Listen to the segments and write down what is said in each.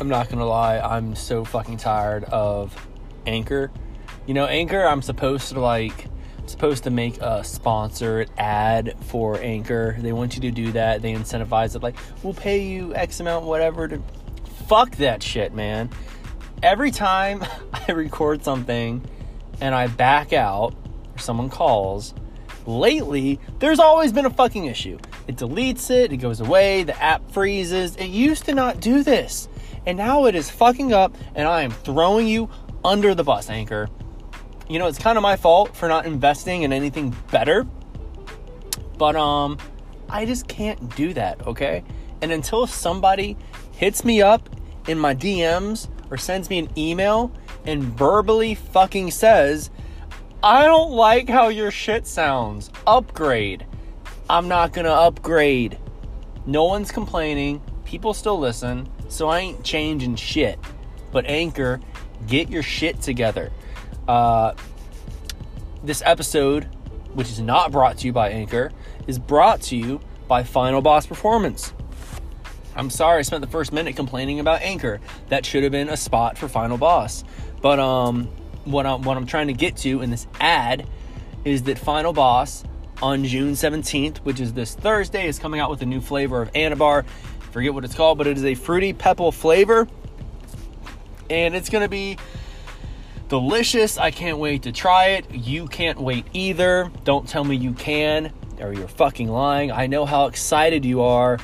I'm not gonna lie, I'm so fucking tired of Anchor. You know, Anchor, I'm supposed to like supposed to make a sponsored ad for Anchor. They want you to do that. They incentivize it like, we'll pay you X amount, whatever to fuck that shit, man. Every time I record something and I back out or someone calls, lately there's always been a fucking issue. It deletes it, it goes away, the app freezes. It used to not do this. And now it is fucking up and I am throwing you under the bus, Anchor. You know, it's kind of my fault for not investing in anything better. But um I just can't do that, okay? And until somebody hits me up in my DMs or sends me an email and verbally fucking says, I don't like how your shit sounds. Upgrade. I'm not gonna upgrade. No one's complaining. People still listen. So I ain't changing shit. But Anchor, get your shit together. Uh, this episode, which is not brought to you by Anchor, is brought to you by Final Boss Performance. I'm sorry I spent the first minute complaining about Anchor. That should have been a spot for Final Boss. But um, what I'm what I'm trying to get to in this ad is that Final Boss on June 17th, which is this Thursday, is coming out with a new flavor of Anabar. Forget what it's called, but it is a fruity pebble flavor, and it's gonna be delicious. I can't wait to try it. You can't wait either. Don't tell me you can, or you're fucking lying. I know how excited you are.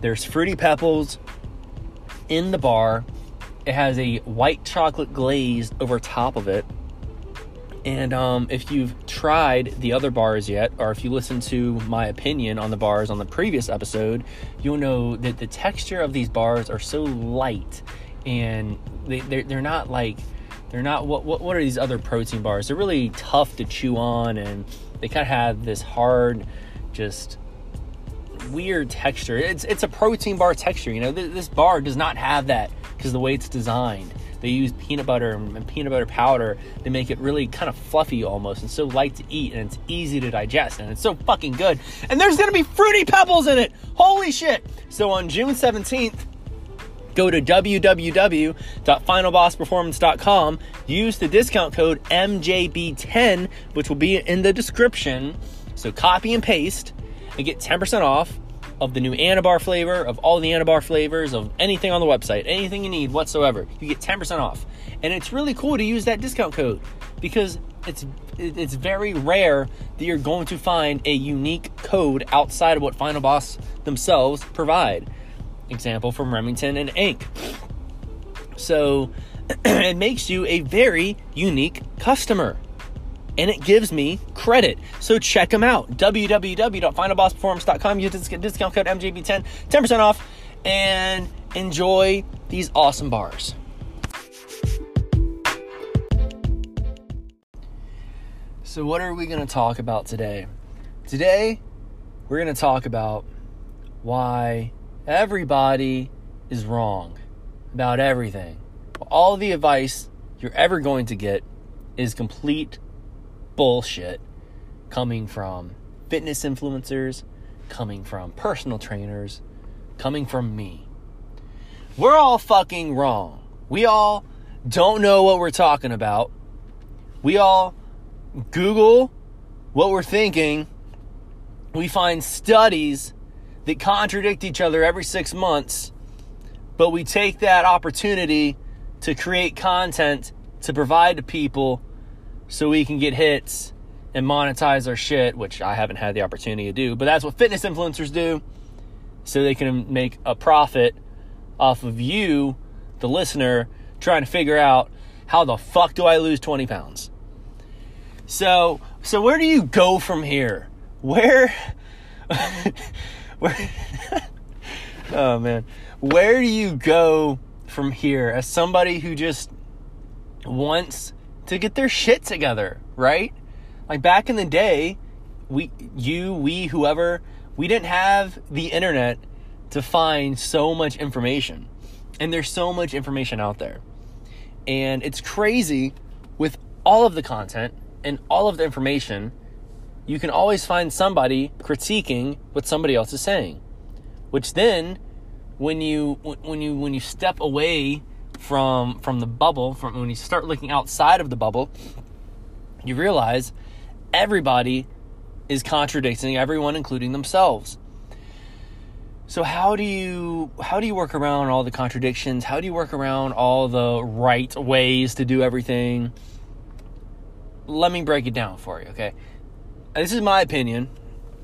There's fruity pebbles in the bar. It has a white chocolate glaze over top of it. And um, if you've tried the other bars yet, or if you listen to my opinion on the bars on the previous episode, you'll know that the texture of these bars are so light and they, they're, they're not like they're not what, what what are these other protein bars? They're really tough to chew on and they kind of have this hard just weird texture. It's it's a protein bar texture you know? Th- this bar does not have that because the way it's designed they use peanut butter and peanut butter powder. To make it really kind of fluffy almost and so light to eat and it's easy to digest and it's so fucking good. And there's gonna be fruity pebbles in it! Holy shit! So on june 17th go to www.finalbossperformance.com use the discount code mjb10 which will be in the description. So copy and paste and get 10% off of the new Anabar flavor, of all the Anabar flavors, of anything on the website, anything you need whatsoever. You get 10% off. And it's really cool to use that discount code because it's it's very rare that you're going to find a unique code outside of what Final Boss themselves provide. Example from Remington and Ink. So it makes you a very unique customer and it gives me credit. So check them out. www.finalbossperformance.com. Use discount code MJB10, 10% off, and enjoy these awesome bars. So, what are we going to talk about today? Today, we're going to talk about why everybody is wrong about everything. All the advice you're ever going to get is complete bullshit coming from fitness influencers, coming from personal trainers, coming from me. We're all fucking wrong. We all don't know what we're talking about. We all Google what we're thinking. We find studies that contradict each other every six months, but we take that opportunity to create content to provide to people so we can get hits and monetize our shit, which I haven't had the opportunity to do, but that's what fitness influencers do. So they can make a profit off of you, the listener, trying to figure out how the fuck do I lose 20 pounds? So, so where do you go from here? Where, where, oh man, where do you go from here as somebody who just wants to get their shit together, right? Like back in the day, we, you, we, whoever, we didn't have the internet to find so much information. And there's so much information out there. And it's crazy with all of the content and all of the information, you can always find somebody critiquing what somebody else is saying, which then when you when you when you step away from from the bubble, from when you start looking outside of the bubble, you realize everybody is contradicting everyone including themselves. So how do you how do you work around all the contradictions? How do you work around all the right ways to do everything? Let me break it down for you, okay? This is my opinion,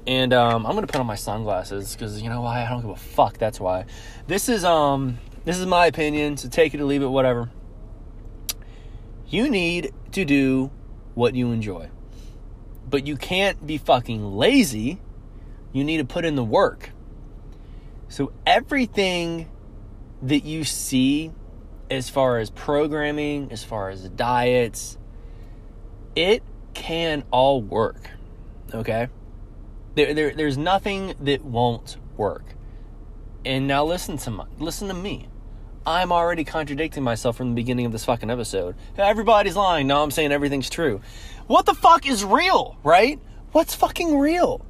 and um, I'm gonna put on my sunglasses because you know why? I don't give a fuck. That's why. This is um this is my opinion. So take it or leave it, whatever. You need to do what you enjoy, but you can't be fucking lazy. You need to put in the work. So everything that you see as far as programming, as far as diets, it can all work. Okay? There, there, there's nothing that won't work. And now listen to my, listen to me. I'm already contradicting myself from the beginning of this fucking episode. Everybody's lying. Now I'm saying everything's true. What the fuck is real, right? What's fucking real?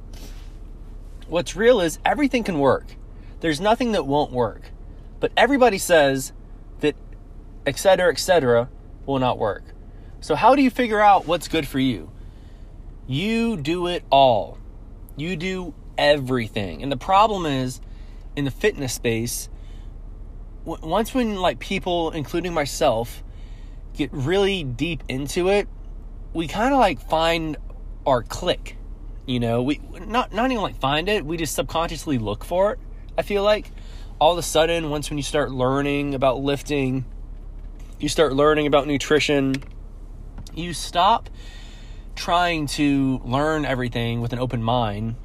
What's real is everything can work. There's nothing that won't work. But everybody says that etc. etc. will not work. So how do you figure out what's good for you? You do it all. You do everything. And the problem is in the fitness space, once when like people including myself get really deep into it, we kind of like find our click. You know, we not not even like find it, we just subconsciously look for it I feel like all of a sudden, once when you start learning about lifting, you start learning about nutrition, you stop trying to learn everything with an open mind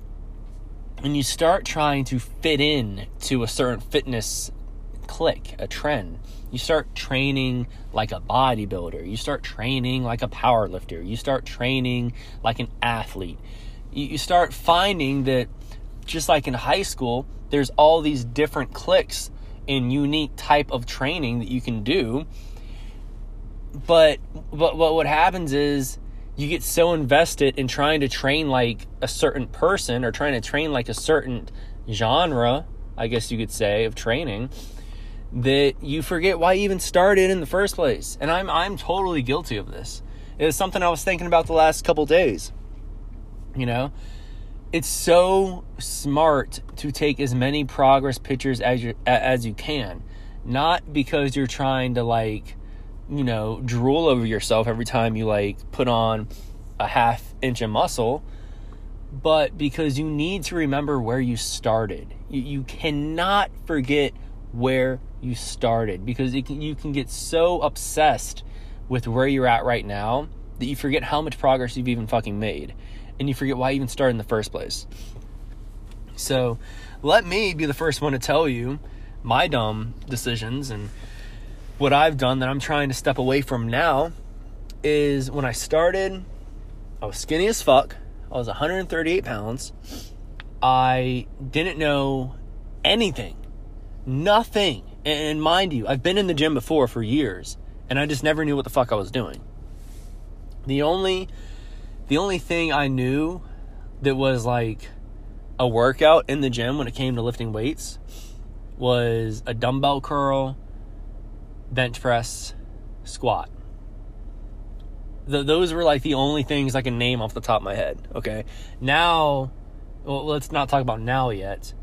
and you start trying to fit in to a certain fitness click, a trend. You start training like a bodybuilder. You start training like a power lifter. You start training like an athlete. You start finding that just like in high school, there's all these different clicks and unique type of training that you can do. But but, but what happens is you get so invested in trying to train like a certain person or trying to train like a certain genre, I guess you could say, of training that you forget why you even started in the first place. And I'm I'm totally guilty of this. It was something I was thinking about the last couple days. You know, it's so smart to take as many progress pictures as you as you can not because you're trying to like you know drool over yourself every time you like put on a half inch of muscle but because you need to remember where you started you, you cannot forget where you started because can, you can get so obsessed with where you're at right now that you forget how much progress you've even fucking made and you forget why you even started in the first place. So let me be the first one to tell you my dumb decisions and what I've done that I'm trying to step away from now is when I started, I was skinny as fuck. I was 138 pounds. I didn't know anything, nothing. And mind you, I've been in the gym before for years, and I just never knew what the fuck I was doing. The only the only thing I knew that was like a workout in the gym when it came to lifting weights was a dumbbell curl, bench press, squat. The, those were like the only things I can name off the top of my head. Okay. Now, well, let's not talk about now yet.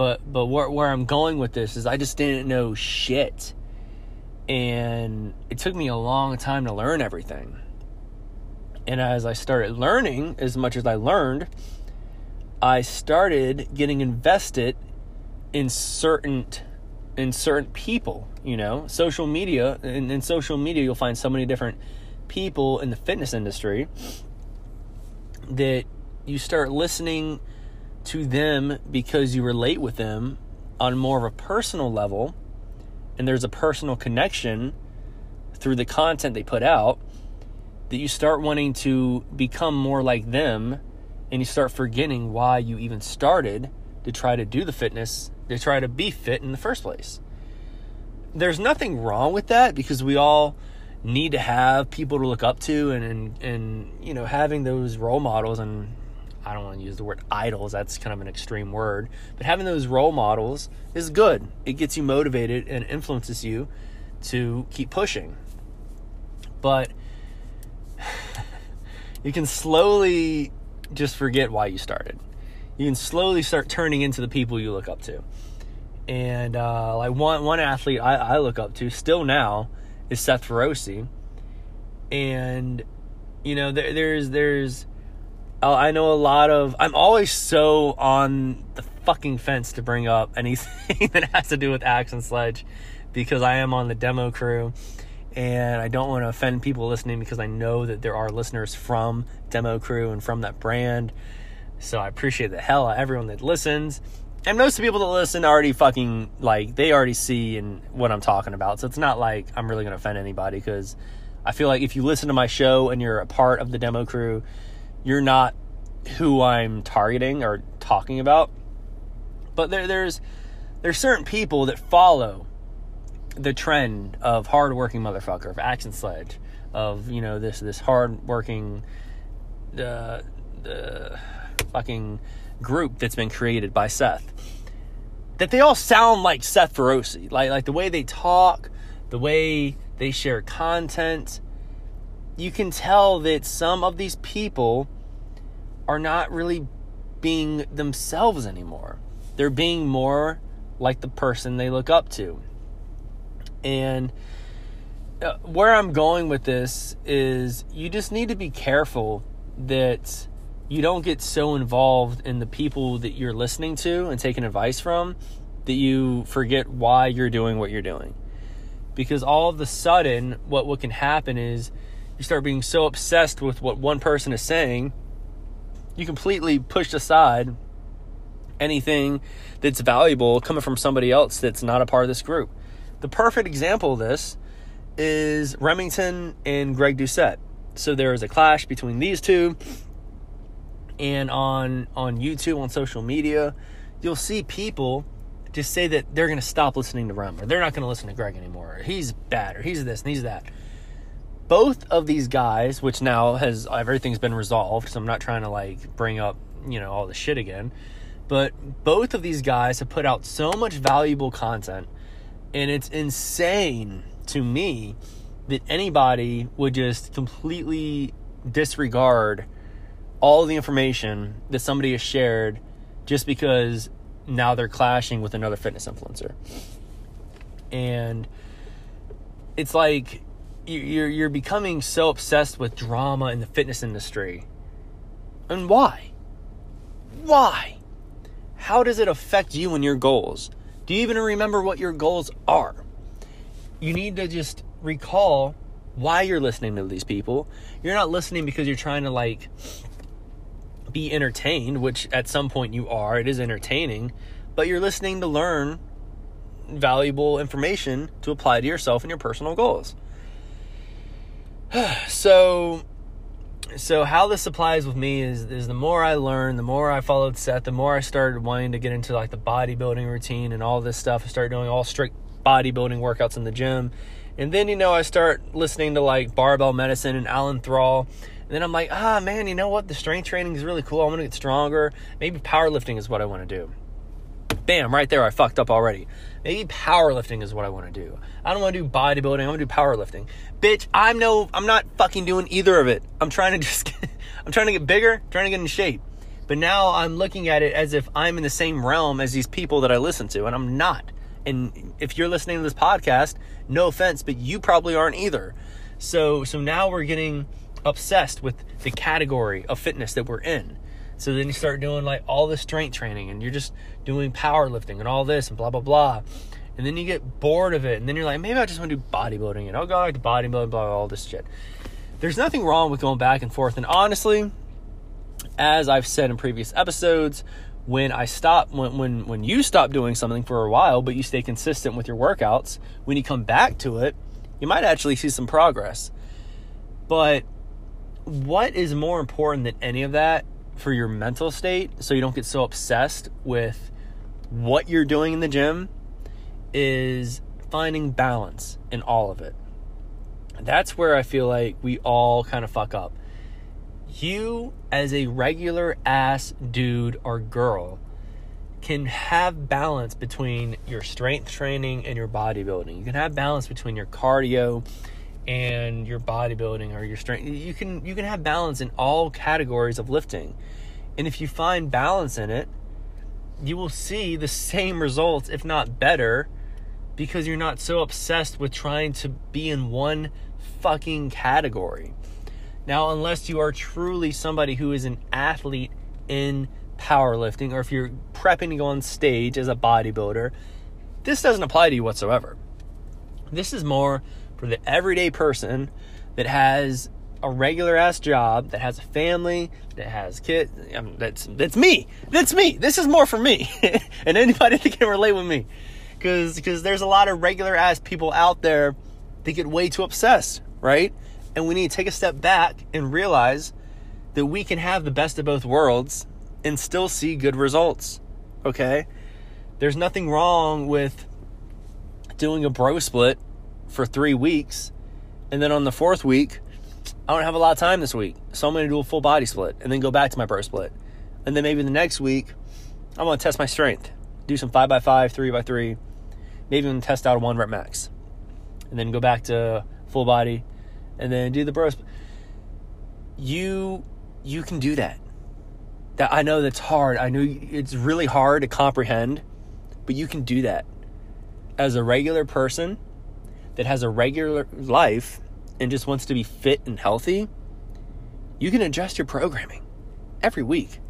But but where where I'm going with this is I just didn't know shit, and it took me a long time to learn everything. And as I started learning, as much as I learned, I started getting invested in certain in certain people, you know, social media. In, in social media, you'll find so many different people in the fitness industry that you start listening to them because you relate with them on more of a personal level and there's a personal connection through the content they put out that you start wanting to become more like them and you start forgetting why you even started to try to do the fitness, to try to be fit in the first place. There's nothing wrong with that because we all need to have people to look up to and and, and you know having those role models and I don't want to use the word idols, that's kind of an extreme word, but having those role models is good. It gets you motivated and influences you to keep pushing. But you can slowly just forget why you started. You can slowly start turning into the people you look up to. And uh, like one one athlete I, I look up to still now is Seth Feroce. And you know there, there's there's Oh, I know a lot of I'm always so on the fucking fence to bring up anything that has to do with Axe & Sledge because I am on the demo crew and I don't want to offend people listening because I know that there are listeners from Demo Crew and from that brand. So I appreciate the hell out of everyone that listens. And most of the people that listen already fucking like they already see and what I'm talking about. So it's not like I'm really going to offend anybody because I feel like if you listen to my show and you're a part of the Demo Crew, you're not who I'm targeting or talking about. But there, there's there's certain people that follow the trend of hardworking motherfucker, of Axe & Sledge, of you know this this hardworking, the the fucking group that's been created by Seth. That they all sound like Seth Feroce, like like the way they talk, the way they share content. You can tell that some of these people are not really being themselves anymore. They're being more like the person they look up to. And uh, where I'm going with this is you just need to be careful that you don't get so involved in the people that you're listening to and taking advice from that you forget why you're doing what you're doing. Because all of a sudden, what, what can happen is you start being so obsessed with what one person is saying, you completely push aside anything that's valuable coming from somebody else that's not a part of this group. The perfect example of this is Remington and Greg Doucette. So there is a clash between these two, and on on YouTube, on social media, you'll see people just say that they're going to stop listening to Rem, or they're not going to listen to Greg anymore. Or he's bad, or he's this and he's that. Both of these guys, which now has everything's been resolved, so I'm not trying to like bring up you know all the shit again, but both of these guys have put out so much valuable content and it's insane to me that anybody would just completely disregard all the information that somebody has shared just because now they're clashing with another fitness influencer. And it's like you're you're becoming so obsessed with drama in the fitness industry. And why? Why? How does it affect you and your goals? Do you even remember what your goals are? You need to just recall why you're listening to these people. You're not listening because you're trying to like be entertained, which at some point you are. It is entertaining, but you're listening to learn valuable information to apply to yourself and your personal goals. so so how this applies with me is is the more I learned, the more I followed Seth, the more I started wanting to get into like the bodybuilding routine and all this stuff. I started doing all strict bodybuilding workouts in the gym. And then you know I start listening to like barbell medicine and Alan Thrall. And then I'm like, ah man, you know what? The strength training is really cool. I want to get stronger. Maybe powerlifting is what I want to do. Bam, right there I fucked up already. Maybe powerlifting is what I want to do. I don't want to do bodybuilding. I want to do powerlifting. Bitch, I'm no, I'm not fucking doing either of it. I'm trying to just, get, I'm trying to get bigger, trying to get in shape. But now I'm looking at it as if I'm in the same realm as these people that I listen to, and I'm not. And if you're listening to this podcast, no offense, but you probably aren't either. So, so now we're getting obsessed with the category of fitness that we're in. So then you start doing like all the strength training and you're just doing powerlifting and all this and blah blah blah. And then you get bored of it, and then you're like, maybe I just want to do bodybuilding, and I'll go back to bodybuilding, blah, blah, all this shit. There's nothing wrong with going back and forth. And honestly, as I've said in previous episodes, when I stop, when when when you stop doing something for a while, but you stay consistent with your workouts, when you come back to it, you might actually see some progress. But what is more important than any of that for your mental state so you don't get so obsessed with what you're doing in the gym is finding balance in all of it. That's where I feel like we all kind of fuck up. You, as a regular ass dude or girl, can have balance between your strength training and your bodybuilding. You can have balance between your cardio and your bodybuilding or your strength. You can you can have balance in all categories of lifting. And if you find balance in it, you will see the same results if not better because you're not so obsessed with trying to be in one fucking category. Now, unless you are truly somebody who is an athlete in powerlifting or if you're prepping to go on stage as a bodybuilder, this doesn't apply to you whatsoever. This is more for the everyday person that has a regular ass job, that has a family, that has kids. I um, mean, that's that's me. That's me. This is more for me, and anybody that can relate with me, because because there's a lot of regular ass people out there that get way too obsessed, right? And we need to take a step back and realize that we can have the best of both worlds and still see good results. Okay? There's nothing wrong with doing a bro split for three weeks, and then on the fourth week, I don't have a lot of time this week, so I'm going to do a full body split and then go back to my bro split. And then maybe the next week, I'm going to test my strength, do some 5x5, 3x3, maybe even test out a one rep max, and then go back to full body and then do the bro split. You, you can do that. That I know that's hard. I know it's really hard to comprehend, but you can do that as a regular person that has a regular life and just wants to be fit and healthy, you can adjust your programming every week.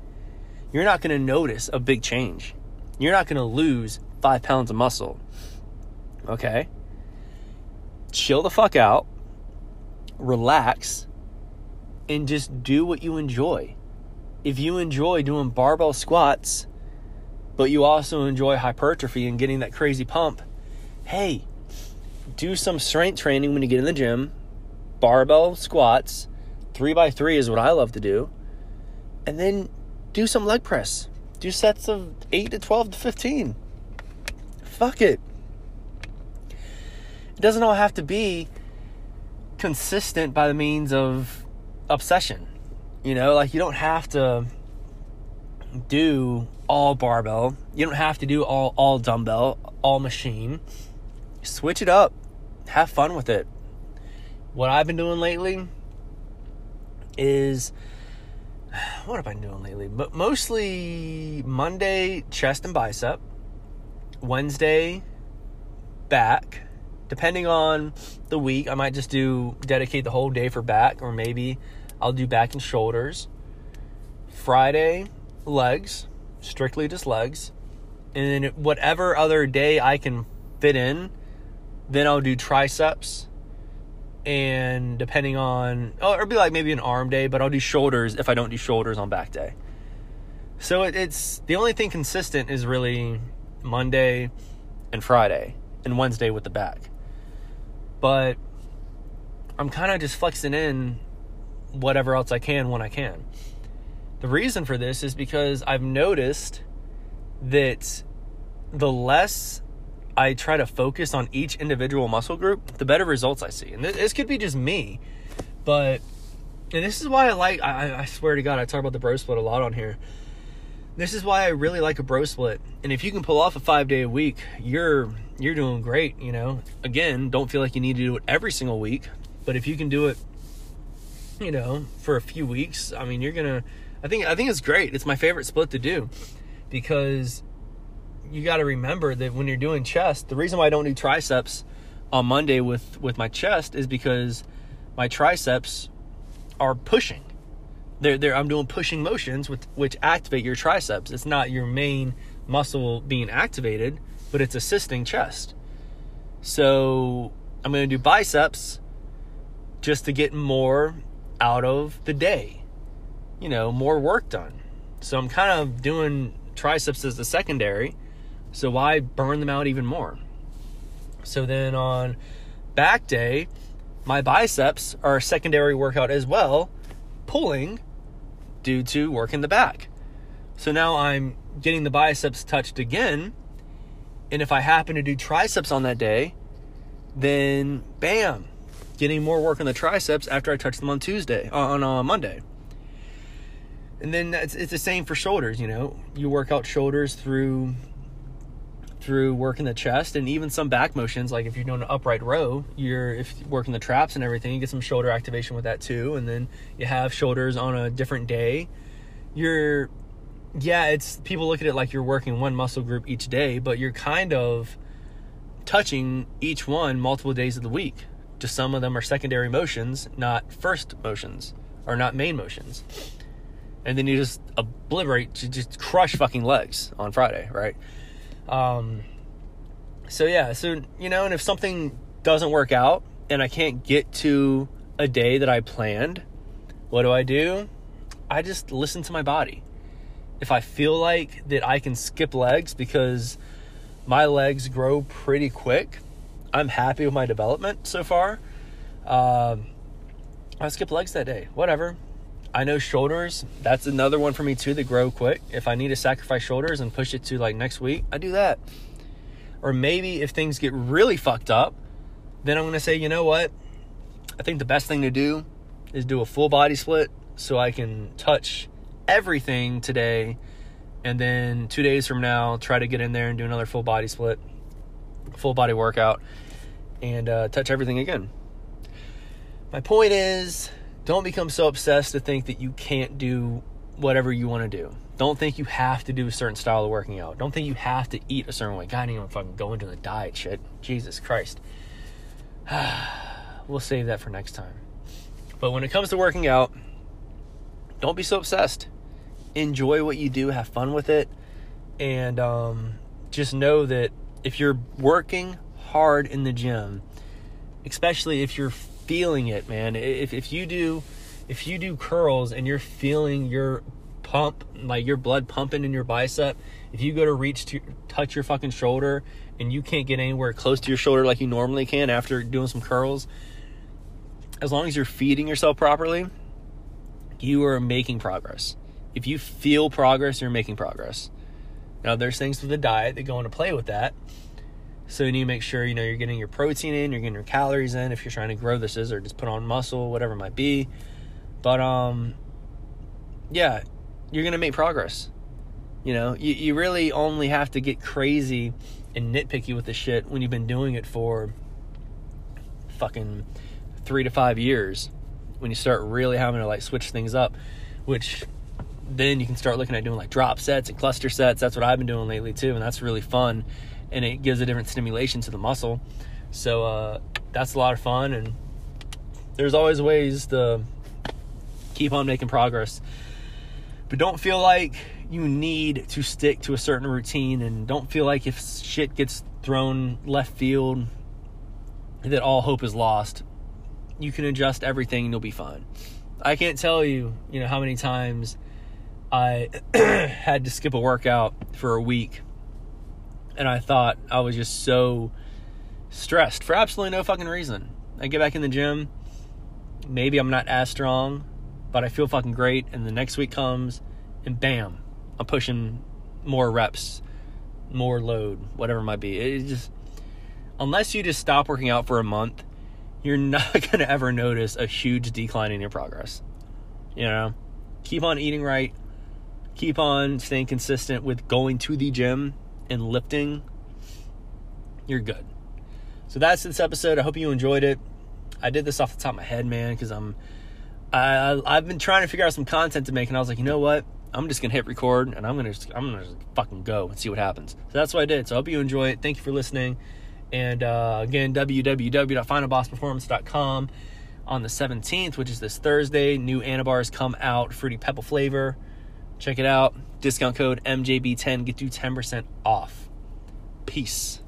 You're not going to notice a big change. You're not going to lose five pounds of muscle. Okay? Chill the fuck out, relax, and just do what you enjoy. If you enjoy doing barbell squats, but you also enjoy hypertrophy and getting that crazy pump, hey, do some strength training when you get in the gym. Barbell squats, three by three is what I love to do. And then do some leg press. Do sets of 8 to 12 to 15. Fuck it. It doesn't all have to be consistent by the means of obsession. You know, like you don't have to do all barbell. You don't have to do all all dumbbell, all machine. Switch it up have fun with it. What I've been doing lately is what have I been doing lately? But mostly Monday chest and bicep, Wednesday back. Depending on the week, I might just do dedicate the whole day for back, or maybe I'll do back and shoulders. Friday, legs, strictly just legs. And then whatever other day I can fit in, then I'll do triceps. And depending on, oh, it'll be like maybe an arm day, but I'll do shoulders if I don't do shoulders on back day. So it, it's the only thing consistent is really Monday and Friday and Wednesday with the back. But I'm kind of just flexing in whatever else I can when I can. The reason for this is because I've noticed that the less I try to focus on each individual muscle group, the better results I see. And this could be just me, but and this is why I like. I, I swear to God, I talk about the bro split a lot on here. This is why I really like a bro split. And if you can pull off a five day a week, you're you're doing great. You know, again, don't feel like you need to do it every single week, but if you can do it, you know, for a few weeks, I mean, you're gonna. I think I think it's great. It's my favorite split to do because you got to remember that when you're doing chest, the reason why I don't do triceps on Monday with with my chest is because my triceps are pushing. They're, they're, I'm doing pushing motions with, which activate your triceps. It's not your main muscle being activated, but it's assisting chest. So I'm going to do biceps just to get more out of the day, you know, more work done. So I'm kind of doing triceps as the secondary so why burn them out even more? So then on back day, my biceps are a secondary workout as well, pulling due to work in the back. So now I'm getting the biceps touched again. And if I happen to do triceps on that day, then bam, getting more work on the triceps after I touch them on Tuesday, on uh, Monday. and then it's, it's the same for shoulders. You know, you work out shoulders through through working the chest and even some back motions. Like if you're doing an upright row, you're if you're working the traps and everything, you get some shoulder activation with that too. And then you have shoulders on a different day. You're yeah, it's people look at it like you're working one muscle group each day, but you're kind of touching each one multiple days of the week. Just some of them are secondary motions, not first motions or not main motions. And then you just obliterate, you just crush fucking legs on Friday, right? Um, so yeah, so you know, and if something doesn't work out and I can't get to a day that I planned, what do I do? I just listen to my body. If I feel like that I can skip legs because my legs grow pretty quick, I'm happy with my development so far. Um, I skip legs that day. Whatever. I know shoulders. That's another one for me too that grow quick. If I need to sacrifice shoulders and push it to like next week, I do that. Or maybe if things get really fucked up, then I'm gonna say, you know what? I think the best thing to do is do a full body split so I can touch everything today and then two days from now try to get in there and do another full body split full body workout and uh, touch everything again my point is don't become so obsessed to think that you can't do whatever you want to do. Don't think you have to do a certain style of working out. Don't think you have to eat a certain way. God I didn't even fucking go into the diet shit. Jesus christ. We'll save that for next time. But when it comes to working out don't be so obsessed. Enjoy what you do, have fun with it, and um, just know that if you're working hard in the gym, especially if you're feeling it, man, if, if you do if you do curls and you're feeling your pump, like your blood pumping in your bicep, if you go to reach to touch your fucking shoulder and you can't get anywhere close to your shoulder like you normally can after doing some curls, as long as you're feeding yourself properly, you are making progress if you feel progress, you're making progress. Now, there's things with the diet that go into play with that. So you need to make sure you know you're getting your protein in, you're getting your calories in. If you're trying to grow this is or just put on muscle, whatever it might be. But um, yeah, you're gonna make progress. You know, you, you really only have to get crazy and nitpicky with the shit when you've been doing it for fucking three to five years. When you start really having to like switch things up, which then you can start looking at doing like drop sets and cluster sets. That's what I've been doing lately too, and that's really fun. And it gives a different stimulation to the muscle. So uh, that's a lot of fun, and there's always ways to keep on making progress. But don't feel like you need to stick to a certain routine, and don't feel like if shit gets thrown left field that all hope is lost. You can adjust everything and you'll be fine. I can't tell you, you know, how many times I had to skip a workout for a week. And I thought I was just so stressed for absolutely no fucking reason. I get back in the gym. Maybe I'm not as strong, but I feel fucking great. And the next week comes, and bam, I'm pushing more reps, more load, whatever it might be. It just, unless you just stop working out for a month, you're not to ever notice a huge decline in your progress. You know, keep on eating right, keep on staying consistent with going to the gym and lifting, you're good. So that's this episode. I hope you enjoyed it. I did this off the top of my head, man, because I'm I I've been trying to figure out some content to make, and I was like, you know what? I'm just gonna hit record, and I'm gonna just, I'm gonna just fucking go and see what happens. So that's what I did. So I hope you enjoy it. Thank you for listening. And uh, again, www.finalbossperformance.com on the 17th, which is this Thursday. New Anabars come out, fruity pebble flavor. Check it out. Discount code MJB10 get you 10% off. Peace.